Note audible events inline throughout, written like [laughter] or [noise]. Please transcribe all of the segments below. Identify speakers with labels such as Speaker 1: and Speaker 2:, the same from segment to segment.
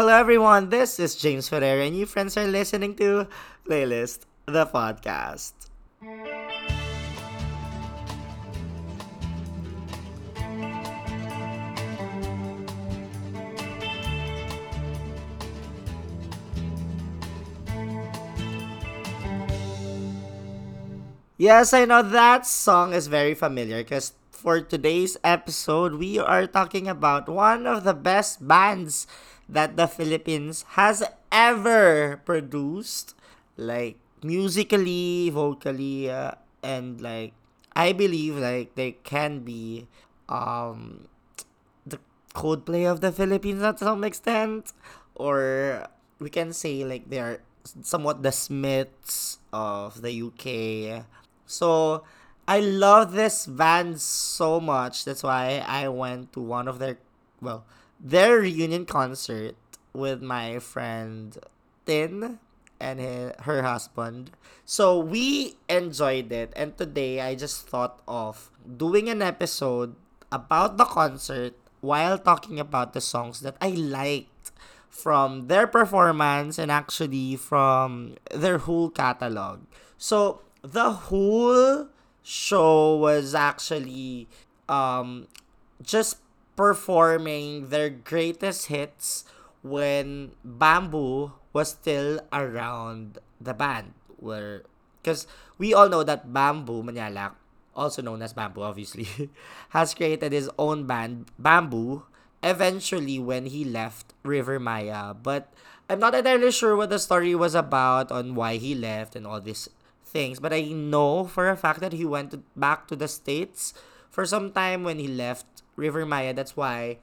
Speaker 1: Hello, everyone. This is James Ferreira, and you friends are listening to Playlist, the podcast. Yes, I know that song is very familiar because for today's episode, we are talking about one of the best bands that the Philippines has ever produced. Like, musically, vocally, uh, and like, I believe like they can be um the Coldplay of the Philippines at some extent, or we can say like they are somewhat the Smiths of the UK so I love this band so much. That's why I went to one of their well, their reunion concert with my friend Tin and his, her husband. So we enjoyed it and today I just thought of doing an episode about the concert while talking about the songs that I liked from their performance and actually from their whole catalog. So the whole show was actually um just performing their greatest hits when Bamboo was still around the band. Where because we all know that Bamboo Mañalac also known as Bamboo obviously [laughs] has created his own band Bamboo eventually when he left Rivermaya. But I'm not entirely sure what the story was about on why he left and all these things, but I know for a fact that he went back to the States for some time when he left Rivermaya. That's why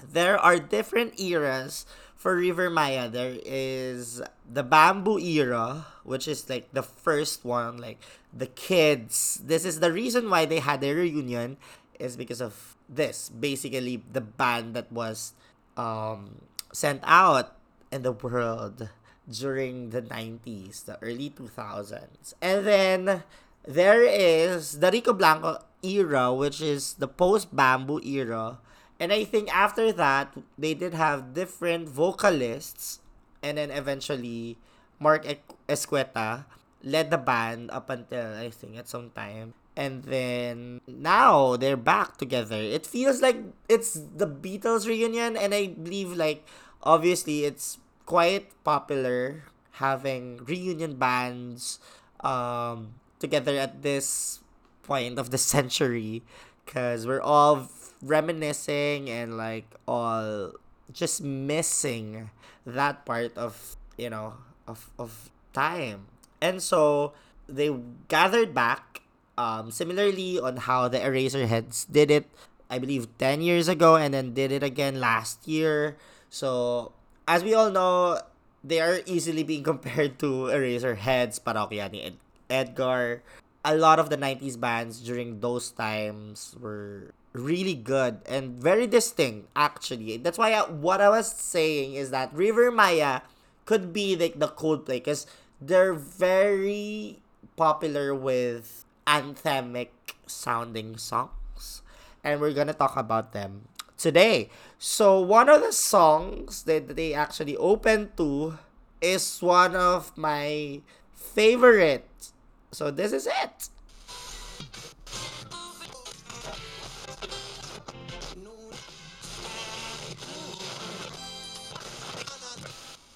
Speaker 1: there are different eras for Rivermaya. There is the bamboo era, which is like the first one, like the kids. This is the reason why they had their reunion is because of this. Basically, the band that was um, sent out in the world during the 90s, the early 2000s. And then there is the Rico Blanco era, which is the post bamboo era. And I think after that, they did have different vocalists. And then eventually, Mark Escueta led the band up until I think at some time. And then now they're back together. It feels like it's the Beatles reunion. And I believe, like, obviously, it's quite popular having reunion bands um, together at this point of the century because we're all reminiscing and like all just missing that part of you know of of time and so they gathered back um similarly on how the eraserheads did it i believe 10 years ago and then did it again last year so as we all know, they are easily being [laughs] compared to Eraserheads, Parokya ni Ed- Edgar. A lot of the 90s bands during those times were really good and very distinct actually. That's why I, what I was saying is that Rivermaya could be like the Coldplay because they're very popular with anthemic sounding songs and we're gonna talk about them today. So one of the songs that they actually opened to is one of my favorites. So this is it.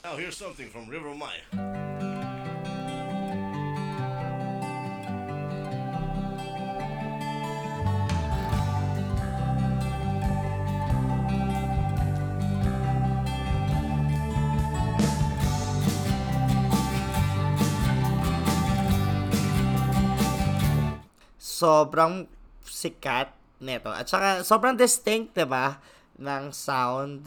Speaker 2: Now here's something from Rivermaya.
Speaker 1: Sobrang sikat nito. At saka, sobrang distinct, di ba, ng sound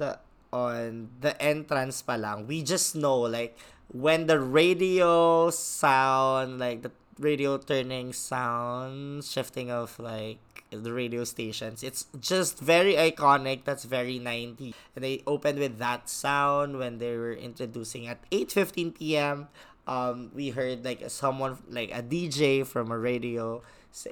Speaker 1: on the entrance pa lang. We just know, like, when the radio sound, like, the radio turning sound, shifting of, like, the radio stations. It's just very iconic. That's very 90. And they opened with that sound when they were introducing at 8.15 p.m. Um, we heard, like, someone, like, a DJ from a radio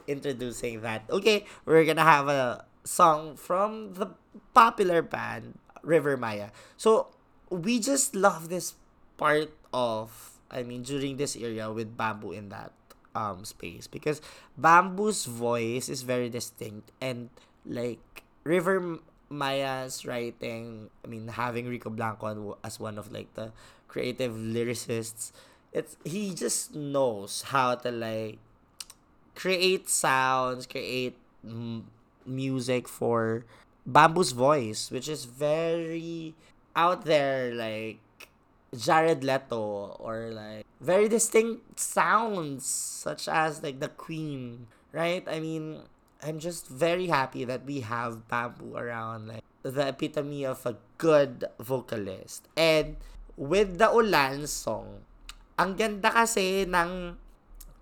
Speaker 1: introducing that. Okay, we're gonna have a song from the popular band Rivermaya. So we just love this part of I mean during this era with bamboo in that um space because bamboo's voice is very distinct and like River Maya's writing I mean having Rico Blanco as one of like the creative lyricists it's he just knows how to like create sounds create m- music for bamboo's voice which is very out there like Jared Leto or like very distinct sounds such as like the Queen, right? I mean, I'm just very happy that we have Bamboo around like the epitome of a good vocalist. And with the Ulan song, ang ganda kasi ng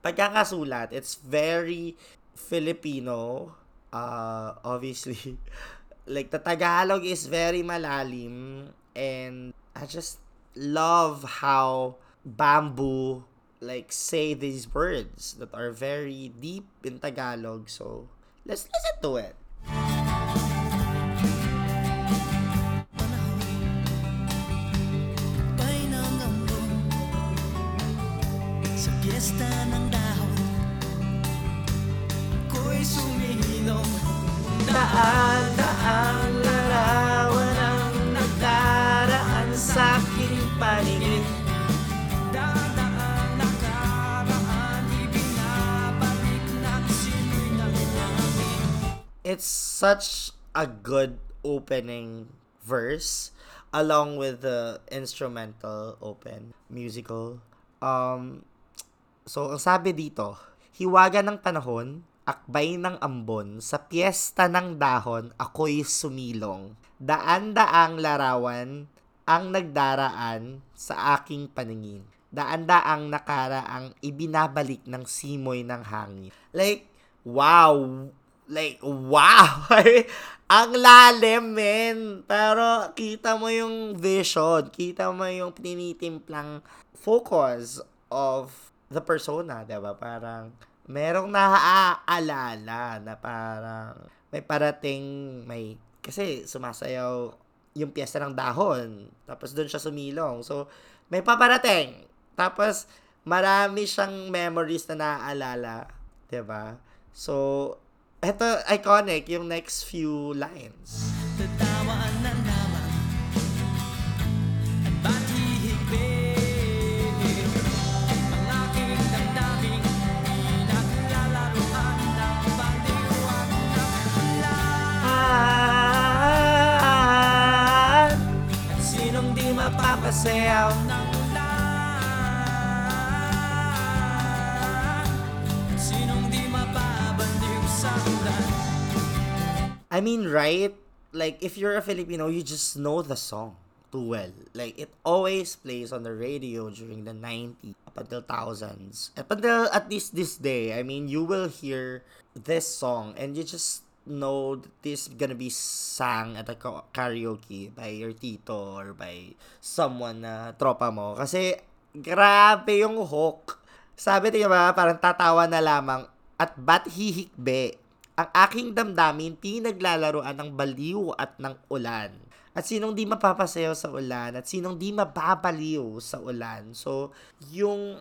Speaker 1: pagkakasulat. It's very Filipino. Uh, obviously, [laughs] like the Tagalog is very malalim and I just love how bamboo like say these words that are very deep in Tagalog. So let's listen to it. It's such a good opening verse along with the instrumental open musical. Um so ang sabi dito, hiwaga ng panahon, akbay ng ambon, sa piyesta ng dahon, ako'y sumilong. Daan-daang larawan ang nagdaraan sa aking paningin. Daan-daang nakaraang ibinabalik ng simoy ng hangin. Like, wow! Like, wow! [laughs] ang lalim, men! Pero, kita mo yung vision. Kita mo yung pinitimplang focus of the persona, 'di ba? Parang merong naaalala na parang may parating may kasi sumasayaw yung piyesta ng dahon. Tapos doon siya sumilong. So, may paparating. Tapos, marami siyang memories na naaalala. ba? So, eto, iconic yung next few lines.
Speaker 3: Tatawaan na naman At ba't hihigpit Ang aking damdamin Pinaglalaroan ng baliwag na ulan
Speaker 1: At sinong di mapapasayaw
Speaker 3: ng
Speaker 1: I mean, right? Like, if you're a Filipino, you just know the song too well. Like, it always plays on the radio during the 90s, up until thousands. Up until at least this day, I mean, you will hear this song and you just know that this is gonna be sang at a ka- karaoke by your tito or by someone na tropa mo. Kasi, grabe yung hook. Sabi niya ba, parang tatawa na lamang at ba't hihikbe ang aking damdamin pinaglalaroan ng baliw at ng ulan. At sinong di mapapasayaw sa ulan at sinong di mababaliw sa ulan. So, yung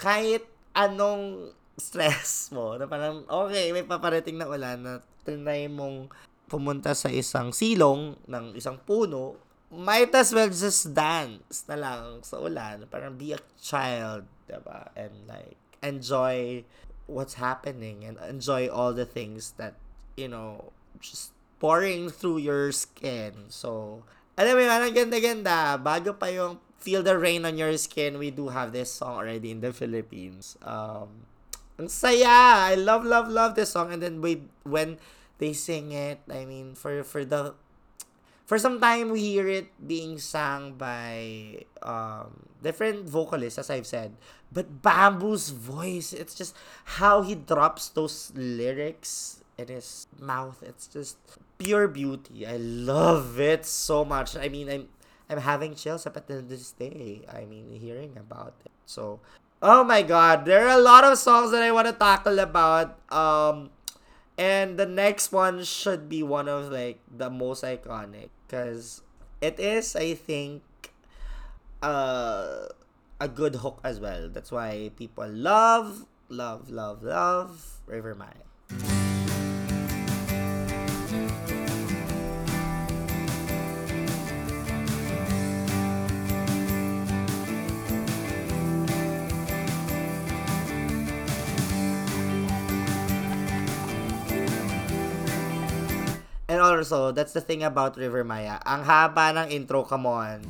Speaker 1: kahit anong stress mo, na parang, okay, may paparating na ulan na tinry mong pumunta sa isang silong ng isang puno, might as well just dance na lang sa ulan. Parang be a child, diba? And like, enjoy what's happening and enjoy all the things that, you know, just pouring through your skin. So, alam mo yun, ang ganda-ganda. Bago pa yung Feel the Rain on Your Skin, we do have this song already in the Philippines. Um, ang saya! I love, love, love this song. And then we, when they sing it, I mean, for, for the for some time we hear it being sung by um, different vocalists as I've said. But Bamboo's voice it's just how he drops those lyrics in his mouth. It's just pure beauty. I love it so much. I mean I'm I'm having chills up until this day I mean hearing about it. So oh my god there are a lot of songs that I want to tackle about um and the next one should be one of like the most iconic because it is, I think, uh, a good hook as well. That's why people love, love, love, love Rivermaya. Also, that's the thing about River Maya. Ang haba ng intro, come on.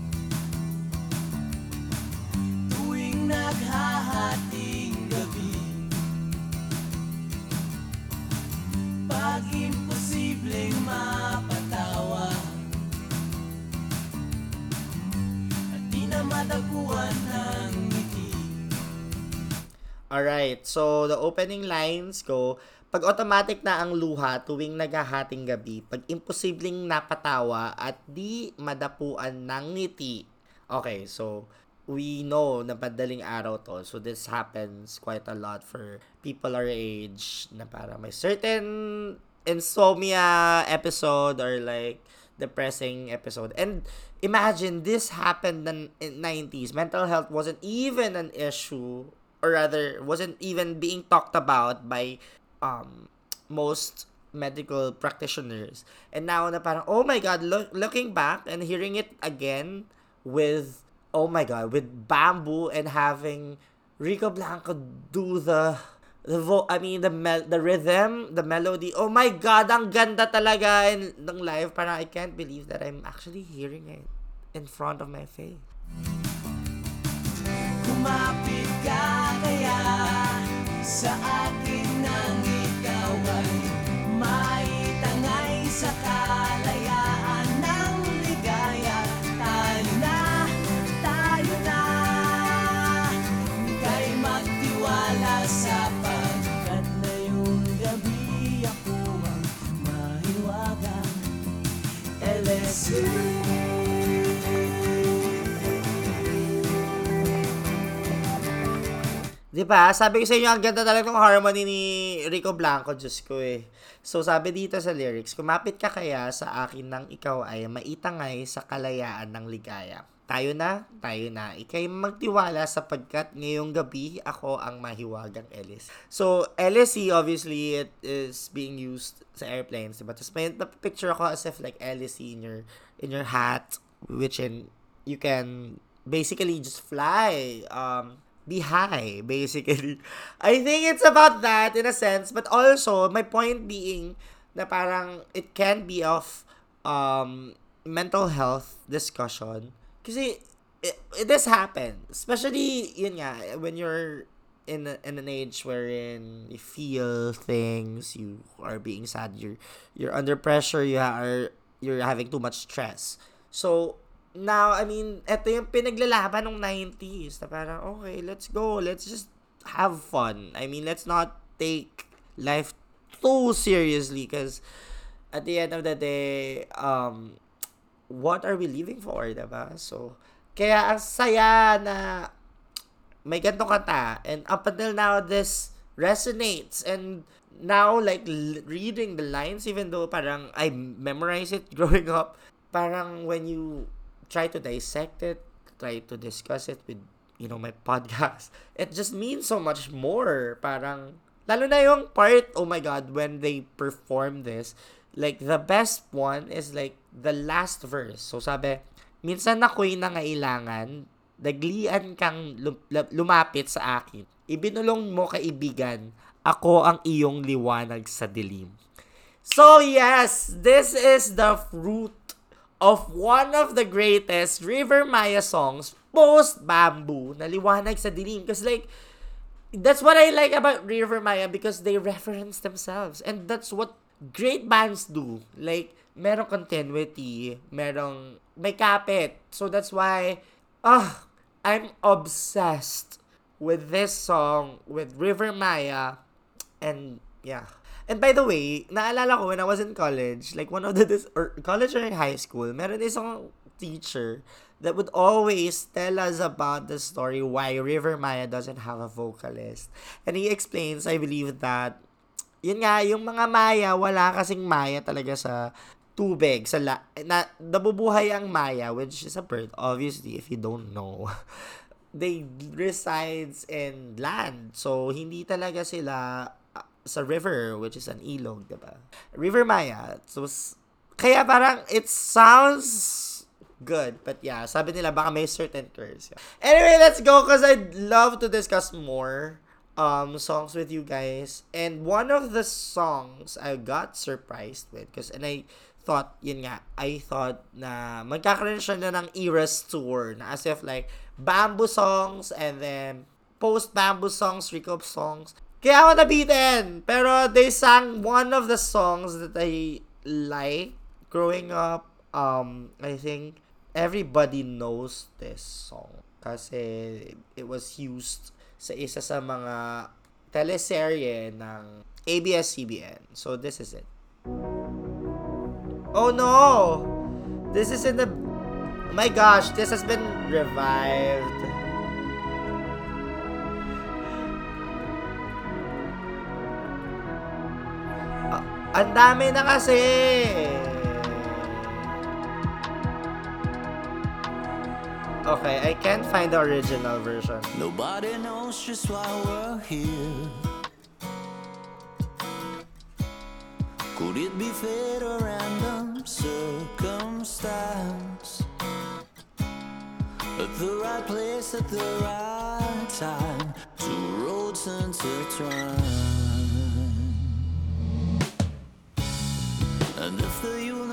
Speaker 3: Tuwing naghahating gabi Pag imposibleng mapatawa At di na madaguan ng ngiti
Speaker 1: Alright, so the opening lines go, pag automatic na ang luha tuwing naghahating gabi, pag imposibleng napatawa at di madapuan ng ngiti. Okay, so we know na madaling araw to. So this happens quite a lot for people our age na para may certain insomnia episode or like depressing episode. And imagine this happened in, in 90s. Mental health wasn't even an issue or rather wasn't even being talked about by um most medical practitioners. And now na parang oh my god, look, looking back and hearing it again with oh my god, with bamboo and having Rico Blanco do the the vo- I mean the mel- the rhythm, the melody. Oh my god, ang ganda talaga ng live. Parang I can't believe that I'm actually hearing it in front of my face.
Speaker 3: Kumapit
Speaker 1: 'Di ba? Sabi ko sa inyo, ang ganda talaga ng harmony ni Rico Blanco, Diyos ko eh. So, sabi dito sa lyrics, kumapit ka kaya sa akin nang ikaw ay maitangay sa kalayaan ng ligaya. Tayo na, tayo na. Ikay magtiwala sapagkat ngayong gabi ako ang mahiwagang Ellis. So, LSE, obviously, it is being used sa airplanes, diba? Tapos may picture ako as if like LSE in your, in your hat, which in, you can basically just fly. Um, be high, basically. [laughs] I think it's about that in a sense, but also my point being na parang it can be of um mental health discussion kasi it, it especially yun nga when you're in a, in an age wherein you feel things, you are being sad, you're you're under pressure, you are you're having too much stress. So now, I mean, eto yung pinaglalaban ng 90s. Na parang, okay, let's go. Let's just have fun. I mean, let's not take life too seriously because at the end of the day, um, what are we living for, diba? So, kaya ang saya na may ganito kata and up until now this resonates and now like l- reading the lines even though parang I memorized it [laughs] growing up parang when you try to dissect it try to discuss it with you know my [laughs] podcast. It just means so much more. Parang lalo na yung part oh my god when they perform this like the best one is like the last verse. So sabi minsan ako'y nangailangan naglian kang lum- lumapit sa akin. Ibinulong mo kaibigan ako ang iyong liwanag sa dilim. So yes this is the fruit of one of the greatest River Maya songs post Bamboo na liwanag sa dilim. Because like that's what I like about River Maya because they reference themselves. And that's what great bands do. Like merong continuity merong may kapit. So that's why ah I'm obsessed with this song with River Maya. And yeah And by the way, naalala ko when I was in college, like one of the, dis- or college or high school, meron isang teacher that would always tell us about the story why River Maya doesn't have a vocalist. And he explains, I believe that, yun nga, yung mga Maya, wala kasing Maya talaga sa tubig sa la- na nabubuhay ang Maya which is a bird obviously if you don't know [laughs] they resides in land so hindi talaga sila sa river which is an ilog diba? River Maya so kaya parang it sounds good but yeah sabi nila baka may certain curse. Anyway let's go because I'd love to discuss more um songs with you guys. And one of the songs I got surprised with because and I thought yun nga I thought na magkakaroon siya na ng Eras tour na as if like bamboo songs and then post bamboo songs Rico songs kaya ako nabitin pero they sang one of the songs that I like growing up um I think everybody knows this song kasi it was used sa isa sa mga teleserye ng ABS-CBN. So this is it. Oh no! This is in the My gosh, this has been revived. Ang dami na kasi. Okay, I can't find the original version.
Speaker 4: Nobody knows just why we're here. Could it be fate or random circumstance? At the right place at the right time, two roads intertwine. And if the universe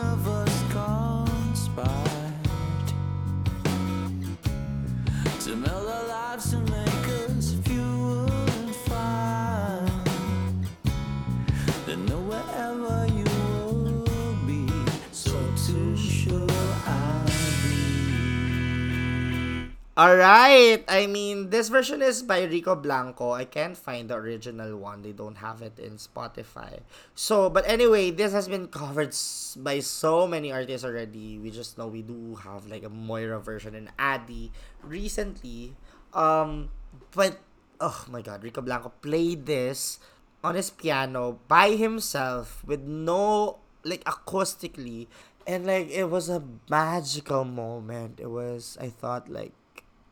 Speaker 1: Alright! I mean, this version is by Rico Blanco. I can't find the original one. They don't have it in Spotify. So, but anyway, this has been covered by so many artists already. We just know we do have like a Moira version and Addy recently. Um, but, oh my god, Rico Blanco played this on his piano by himself with no, like, acoustically. And like, it was a magical moment. It was, I thought, like,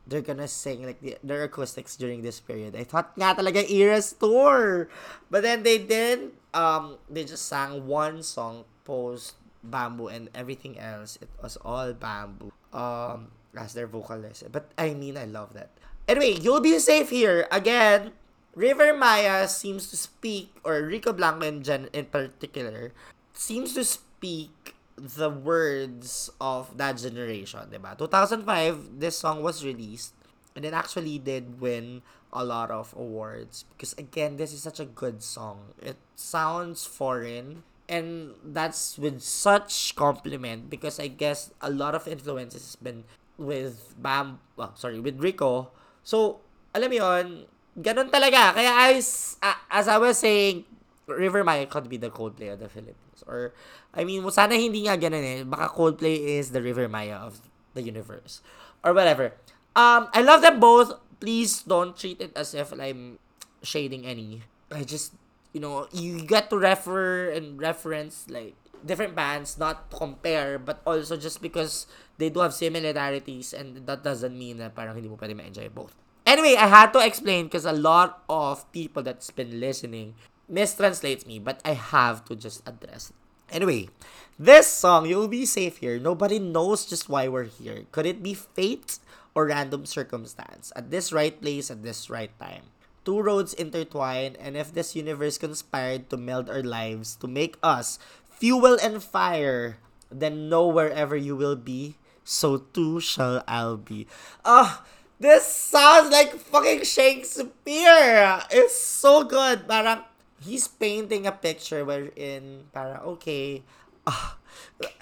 Speaker 1: they're gonna sing like the, their acoustics during this period. I thought nga talaga Eras tour. But then they didn't. Um, they just sang one song post bamboo and everything else. It was all bamboo. Um, as their vocalist. But I mean, I love that. Anyway, you'll be safe here again. Rivermaya seems to speak, or Rico Blanco in, gen- in particular, seems to speak the words of that generation, diba? 2005, this song was released and it actually did win a lot of awards because again, this is such a good song. It sounds foreign and that's with such compliment because I guess a lot of influences has been with Bam, well, sorry, with Rico. So, alam yun, ganun talaga. Kaya I, s- a- as I was saying, Rivermaya could be the Coldplay of the Philippines. Or, I mean, sana hindi nga ganun eh. Baka Coldplay is the Rivermaya of the universe. Or whatever. Um, I love them both. Please don't treat it as if I'm shading any. I just, you know, you get to refer and reference like different bands, not compare, but also just because they do have similarities and that doesn't mean na parang hindi mo pwede ma-enjoy both. Anyway, I had to explain because a lot of people that's been listening mistranslates me, but I have to just address it. Anyway, this song, You'll Be Safe Here, nobody knows just why we're here. Could it be fate or random circumstance? At this right place, at this right time. Two roads intertwine, and if this universe conspired to meld our lives to make us fuel and fire, then know wherever you will be, so too shall I'll be. Ah, this sounds like fucking Shakespeare. It's so good. Parang he's painting a picture wherein para okay, ah,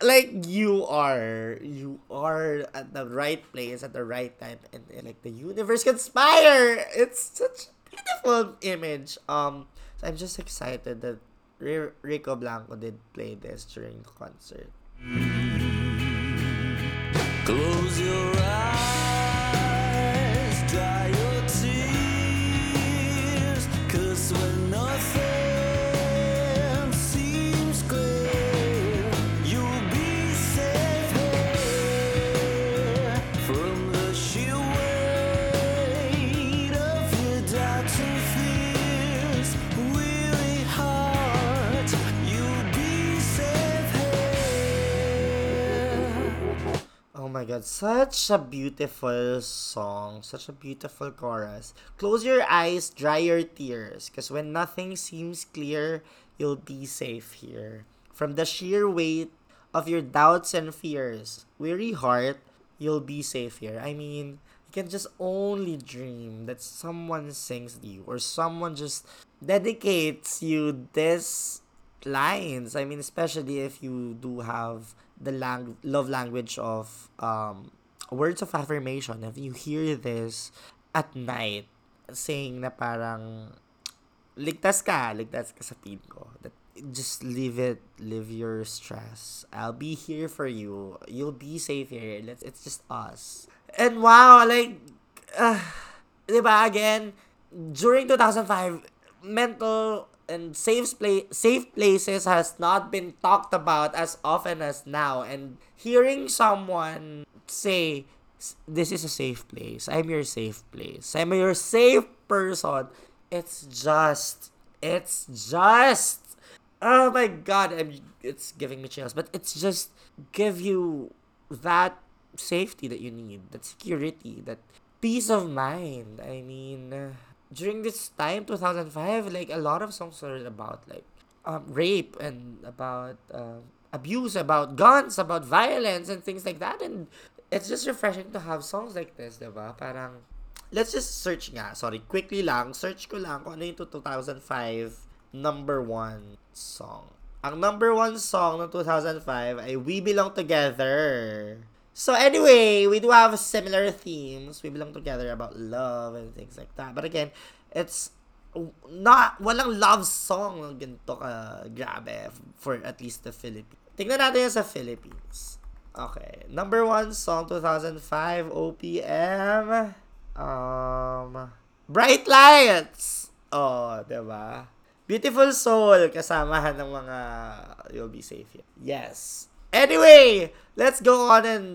Speaker 1: like you are you are at the right place at the right time and, and, like the universe conspire. It's such a beautiful image. Um, so I'm just excited that Rico Blanco did play this during the concert.
Speaker 4: Close your eyes,
Speaker 1: god, such a beautiful song, such a beautiful chorus. Close your eyes, dry your tears, because when nothing seems clear, you'll be safe here. From the sheer weight of your doubts and fears, weary heart, you'll be safe here. I mean, you can just only dream that someone sings to you or someone just dedicates you this lines. I mean, especially if you do have the lang- love language of um, words of affirmation. If you hear this at night, saying na parang ligtas ka, ligtas ka sa feed ko. That just leave it, live your stress. I'll be here for you. You'll be safe here. Let's it's just us. And wow, like uh, 'di ba again, during 2005, mental and safe place safe places has not been talked about as often as now. And hearing someone say this is a safe place. I'm your safe place. I'm your safe person. It's just it's just oh my god I'm, it's giving me chills. But it's just give you that safety that you need that security that peace of mind. I mean during this time 2005 like a lot of songs are about like um, rape and about uh, abuse about guns about violence and things like that. And it's just refreshing to have songs like this diba? Parang let's just search nga. Sorry quickly lang. Search ko lang kung ano yung 2005 number one song. Ang number one song ng 2005 ay We Belong Together So anyway, we do have similar themes. We belong together about love and things like that. But again, it's not walang love song ng ganito ka grabe for at least the Philippines. Tingnan natin yan sa Philippines. Okay. Number one song 2005 OPM um Bright Lights. Oh, Oh, 'di ba? Beautiful Soul kasamahan ng mga You'll Be Safe here. Yes. Anyway, let's go on and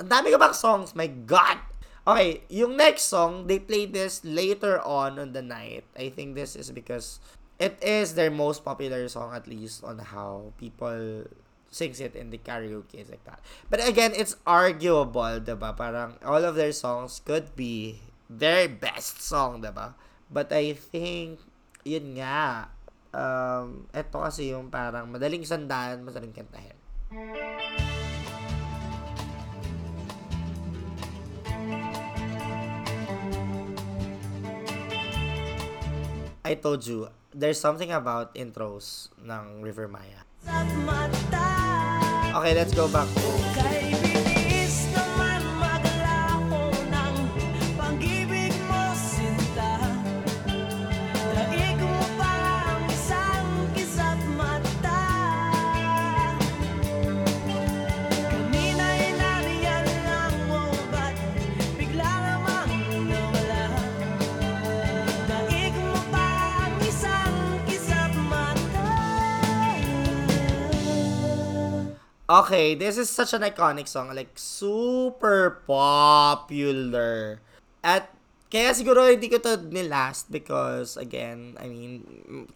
Speaker 1: ang dami ko bang songs? My God! Okay, yung next song, they played this later on on the night. I think this is because it is their most popular song at least on how people sings it in the karaoke like that. But again, it's arguable, diba? Parang all of their songs could be their best song, diba? But I think, yun nga, um, ito kasi yung parang madaling sandaan, madaling kantahin. I told you, there's something about intros ng River Maya. Okay, let's go back to Okay, this is such an iconic song. Like, super popular. At, kaya siguro hindi ko to nilast because, again, I mean,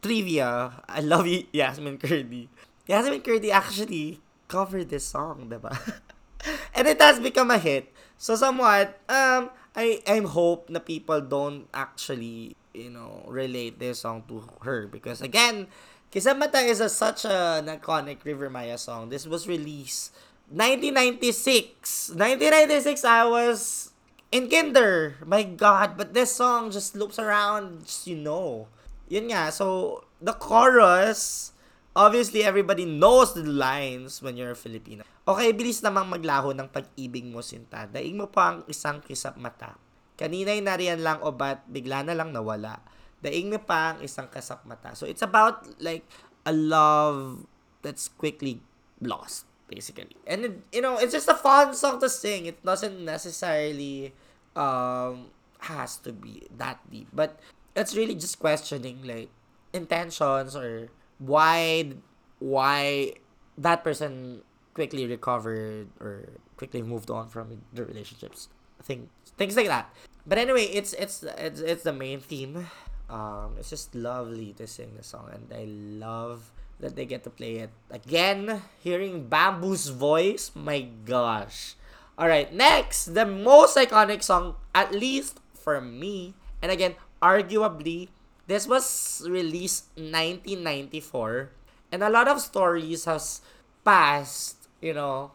Speaker 1: trivia, I love you, Yasmin Kurdi. Yasmin Kurdi actually covered this song, diba? [laughs] And it has become a hit. So, somewhat, um, I, I hope na people don't actually, you know, relate this song to her because, again, Kisamata is a, such a, an iconic River Maya song. This was released 1996. 1996, I was in kinder. My God, but this song just loops around, just, you know. Yun nga, so, the chorus, obviously, everybody knows the lines when you're a Filipino. Okay, bilis namang maglaho ng pag-ibig mo, sinta. Daig mo pa ang isang kisap mata. Kanina'y nariyan lang o ba't bigla na lang nawala. Daing mo pa ang isang kasap mata. So, it's about, like, a love that's quickly lost, basically. And, it, you know, it's just a fun song to sing. It doesn't necessarily um, has to be that deep. But, it's really just questioning, like, intentions or why, why that person quickly recovered or quickly moved on from the relationships. Things, things like that. But anyway, it's it's it's it's the main theme. Um, it's just lovely to sing the song, and I love that they get to play it again. Hearing Bamboo's voice, my gosh, All right, next, the most iconic song, at least for me, and again, arguably, this was released 1994, and a lot of stories has passed, you know,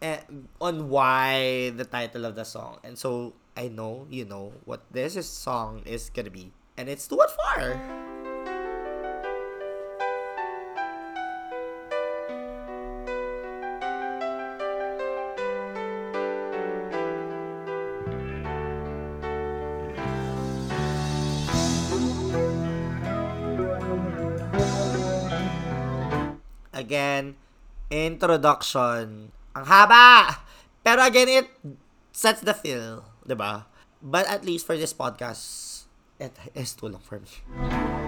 Speaker 1: eh, on why the title of the song. And so I know you know what this song is gonna be, and it's "214." Again, introduction. Ang haba! Pero again, it sets the feel, 'di ba? But at least for this podcast, it is too long for me.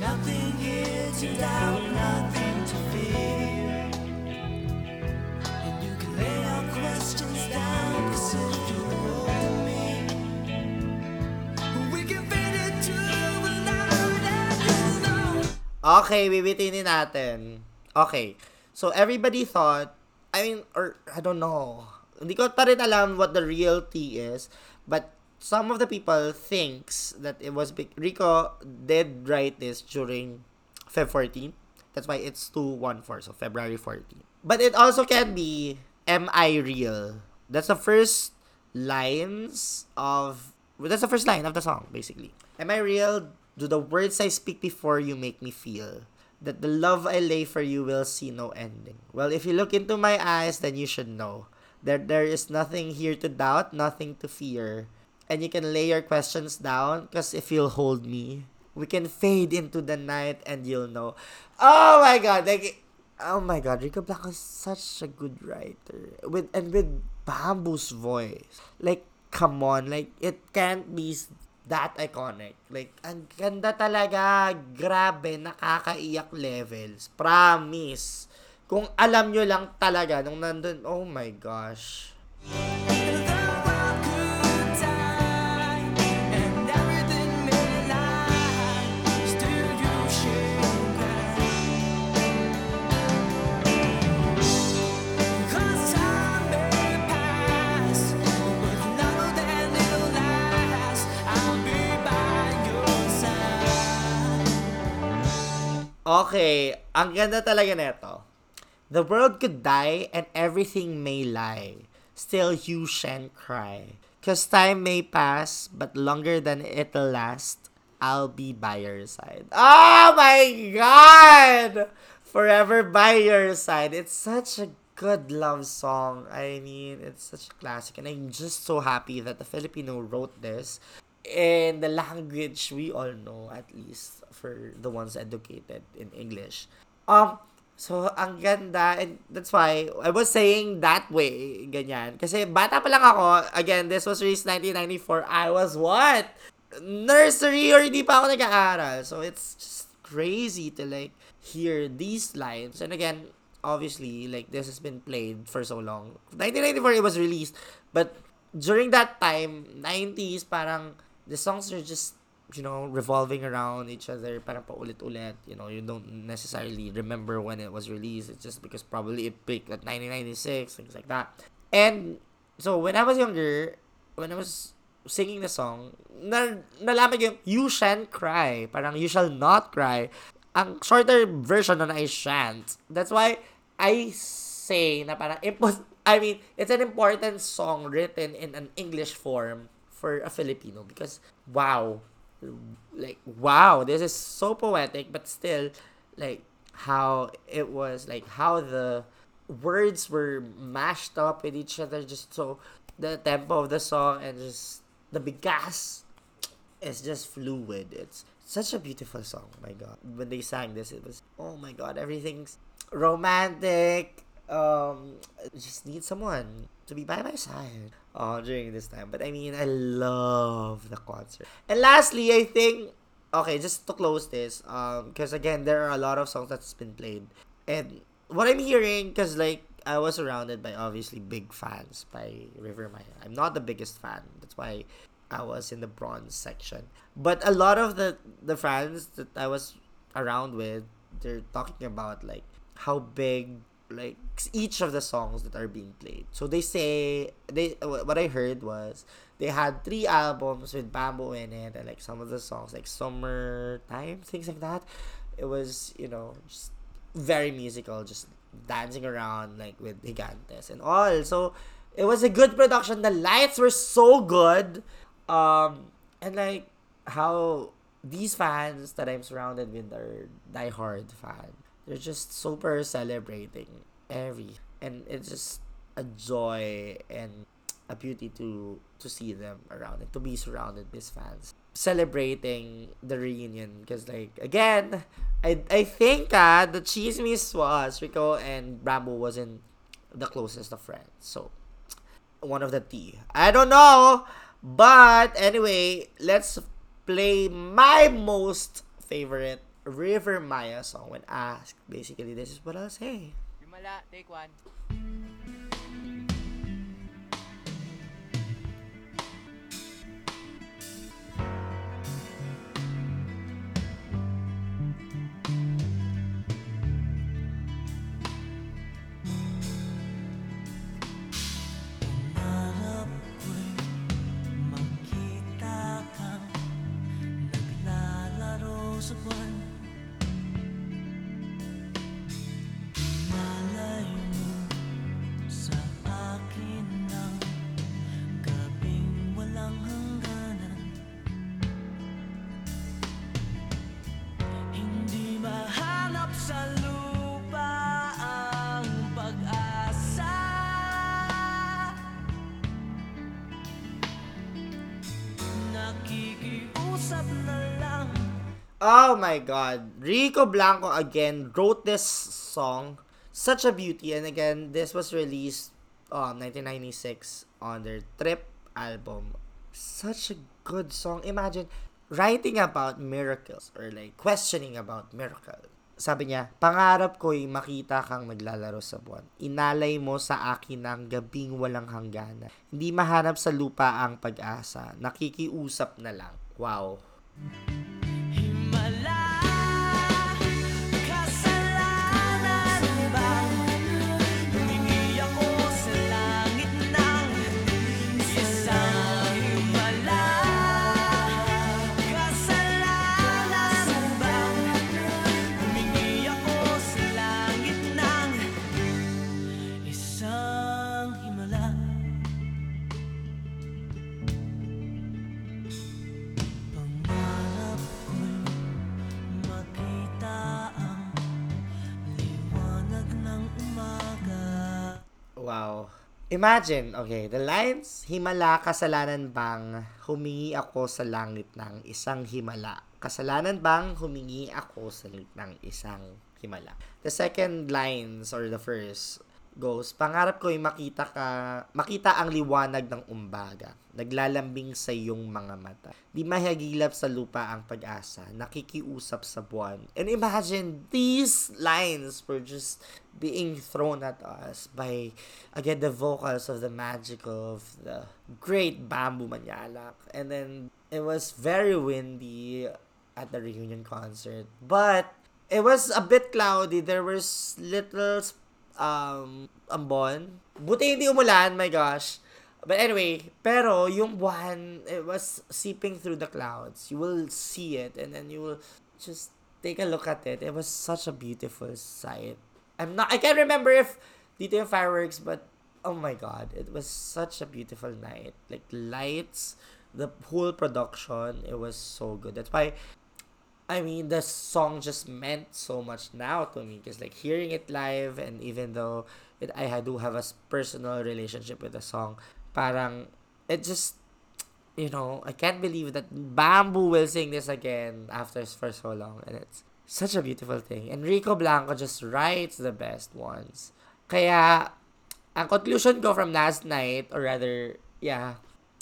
Speaker 3: Nothing here to doubt, nothing to fear. And you can lay your questions down, 'cause if you hold me. We can fade into a night and know.
Speaker 1: Okay, bibitinin natin. Okay. So, everybody thought, I mean, or, I don't know. Hindi ko pa rin alam what the real tea is. But, some of the people thinks that it was, big, Rico did write this during Feb 14. That's why it's 214, so February 14. But it also can be, am I real? That's the first lines of, that's the first line of the song, basically. Am I real? Do the words I speak before you make me feel that the love I lay for you will see no ending? Well, if you look into my eyes, then you should know that there is nothing here to doubt, nothing to fear. And you can lay your questions down because if you'll hold me, we can fade into the night and you'll know. Oh my god, like oh my god, Rico Blanco is such a good writer. With and with Bamboo's voice. Like come on, like it can't be that iconic. Like ang ganda talaga, grabe, nakakaiyak levels. Promise. Kung alam nyo lang talaga nung nandun, oh my gosh. Okay, ang ganda talaga neto. The world could die and everything may lie. Still you shan't cry. Cause time may pass, but longer than it'll last, I'll be by your side. Oh my god! Forever by your side. It's such a good love song. I mean, it's such a classic. And I'm just so happy that the Filipino wrote this in the language we all know, at least for the ones educated in English. Um, so, ang ganda, and that's why I was saying that way, ganyan. Kasi bata pa lang ako, again, this was released 1994, I was what? Nursery or hindi pa ako nag-aaral. So, it's just crazy to like hear these lines. And again, obviously, like this has been played for so long. 1994 it was released, but during that time, 90s, parang the songs are just you know revolving around each other parang paulit-ulit you know you don't necessarily remember when it was released. It's just because probably it peaked at 1996 things like that. And so when I was younger when I was singing the song na nalaman yung you shan't cry. Parang you shall not cry. Ang shorter version nun ay shan't. That's why I say na parang impos- I mean it's an important song written in an English form for a Filipino because wow. Like wow. This is so poetic but still like how it was like how the words were mashed up with each other just so the tempo of the song and just the bigas is just fluid. It's such a beautiful song. My god. When they sang this it was oh my god everything's romantic um, just need someone to be by my side uh, during this time. But I mean, I love the concert. And lastly, I think okay, just to close this, um, because again, there are a lot of songs that's been played, and what I'm hearing, because like I was surrounded by obviously big fans by Rivermaya. I'm not the biggest fan. That's why I was in the bronze section. But a lot of the the fans that I was around with, they're talking about like how big like each of the songs that are being played. So they say they what I heard was they had three albums with bamboo in it and like some of the songs like summertime things like that. It was you know just very musical, just dancing around like with gigantes and all. So it was a good production. The lights were so good, um, and like how these fans that I'm surrounded with are diehard fan they're just super celebrating every and it's just a joy and a beauty to to see them around and to be surrounded with fans. Celebrating the reunion because like again I I think uh, the chismis was Rico and Bamboo wasn't the closest of friends so one of the T I don't know but anyway let's play my most favorite Rivermaya song when asked. Basically, this is what I'll say.
Speaker 5: Himala, take one.
Speaker 1: Oh my god. Rico Blanco again wrote this song. Such a beauty. And again, this was released um 1996 on their Trip album. Such a good song. Imagine writing about miracles or like questioning about miracle. Sabi niya, pangarap ko'y makita kang naglalaro sa buwan. Inalay mo sa akin ang gabing walang hangganan. Hindi mahanap sa lupa ang pag-asa. Nakikiusap na lang. Wow.
Speaker 3: Himala
Speaker 1: Imagine, okay, the lines, himala, kasalanan bang humingi ako sa langit ng isang himala? Kasalanan bang humingi ako sa langit ng isang himala? The second lines, or the first, goes, pangarap ko'y makita ka, makita ang liwanag ng umbaga, naglalambing sa iyong mga mata. Di mahagilap sa lupa ang pag-asa, nakikiusap sa buwan. And imagine, these lines were just being thrown at us by, again, the vocals of the magical, of the great Bamboo Manyalak. And then, it was very windy at the reunion concert. But, it was a bit cloudy. There was little um, ambon. Buti hindi umulan, my gosh. But anyway, pero yung buwan, it was seeping through the clouds. You will see it and then you will just take a look at it. It was such a beautiful sight. I'm not, I can't remember if dito yung fireworks, but oh my god, it was such a beautiful night. Like lights, the whole production, it was so good. That's why I mean, the song just meant so much now to me because like hearing it live and even though it, I do have a personal relationship with the song, parang it just you know I can't believe that Bamboo will sing this again after for so long and it's such a beautiful thing. And Rico Blanco just writes the best ones. Kaya, ang conclusion ko from last night, or rather, yeah,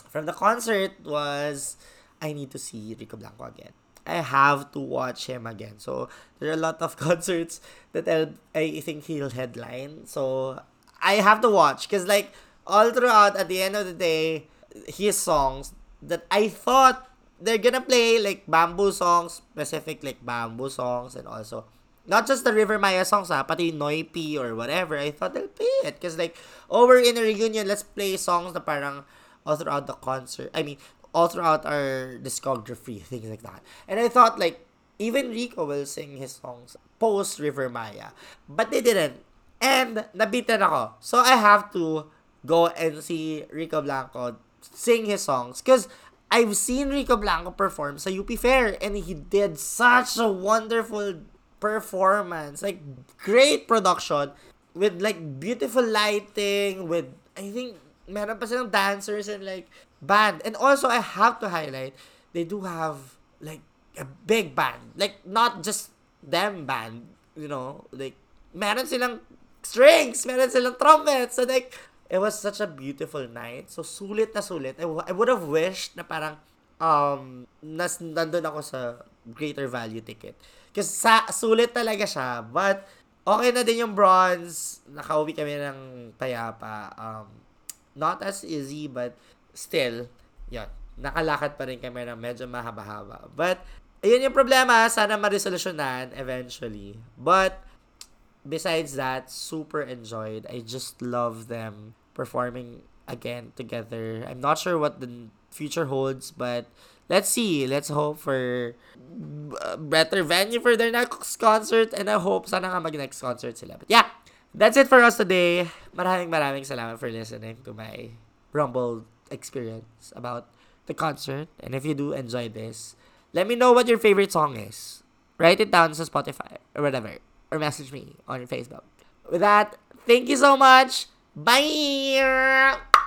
Speaker 1: from the concert was, I need to see Rico Blanco again. I have to watch him again. So, there are a lot of [laughs] concerts that I'll, I think he'll headline. So, I have to watch. Because, like, all throughout, at the end of the day, his songs that I thought they're gonna play, like, bamboo songs, specific, like, bamboo songs, and also, not just the Rivermaya songs, ha, pati Noypi or whatever. I thought they'll play it. Because, like, over in a reunion, let's play songs na parang all throughout the concert. I mean, all throughout our discography, things like that. And I thought, like, even Rico will sing his songs post Rivermaya. But they didn't. And nabitan ako. So I have to go and see Rico Blanco sing his songs. Because I've seen Rico Blanco perform sa UP Fair and he did such a wonderful performance. Like, great production with like beautiful lighting, with, I think, meron pa silang dancers and like band. And also, I have to highlight, they do have like a big band. Like, not just them band, you know, like, meron silang strings, meron silang trumpets. So, like, it was such a beautiful night. So, sulit na sulit. I, I would have wished na parang, um, nas, nandun ako sa greater value ticket. Kasi sa, sulit talaga siya. But, okay na din yung bronze. Nakauwi kami ng payapa. Um, not as easy, but still, yun. Nakalakad pa rin kami ng medyo mahaba-haba. But, ayun yung problema. Sana maresolusyonan eventually. But, besides that, super enjoyed. I just love them performing again together. I'm not sure what the future holds, but let's see. Let's hope for a better venue for their next concert and I hope sana nga mag-next concert sila. But yeah, that's it for us today. Maraming maraming salamat for listening to my Rumble experience about the concert. And if you do enjoy this, let me know what your favorite song is. Write it down sa Spotify or whatever. Or message me on Facebook. With that, thank you so much. Bye!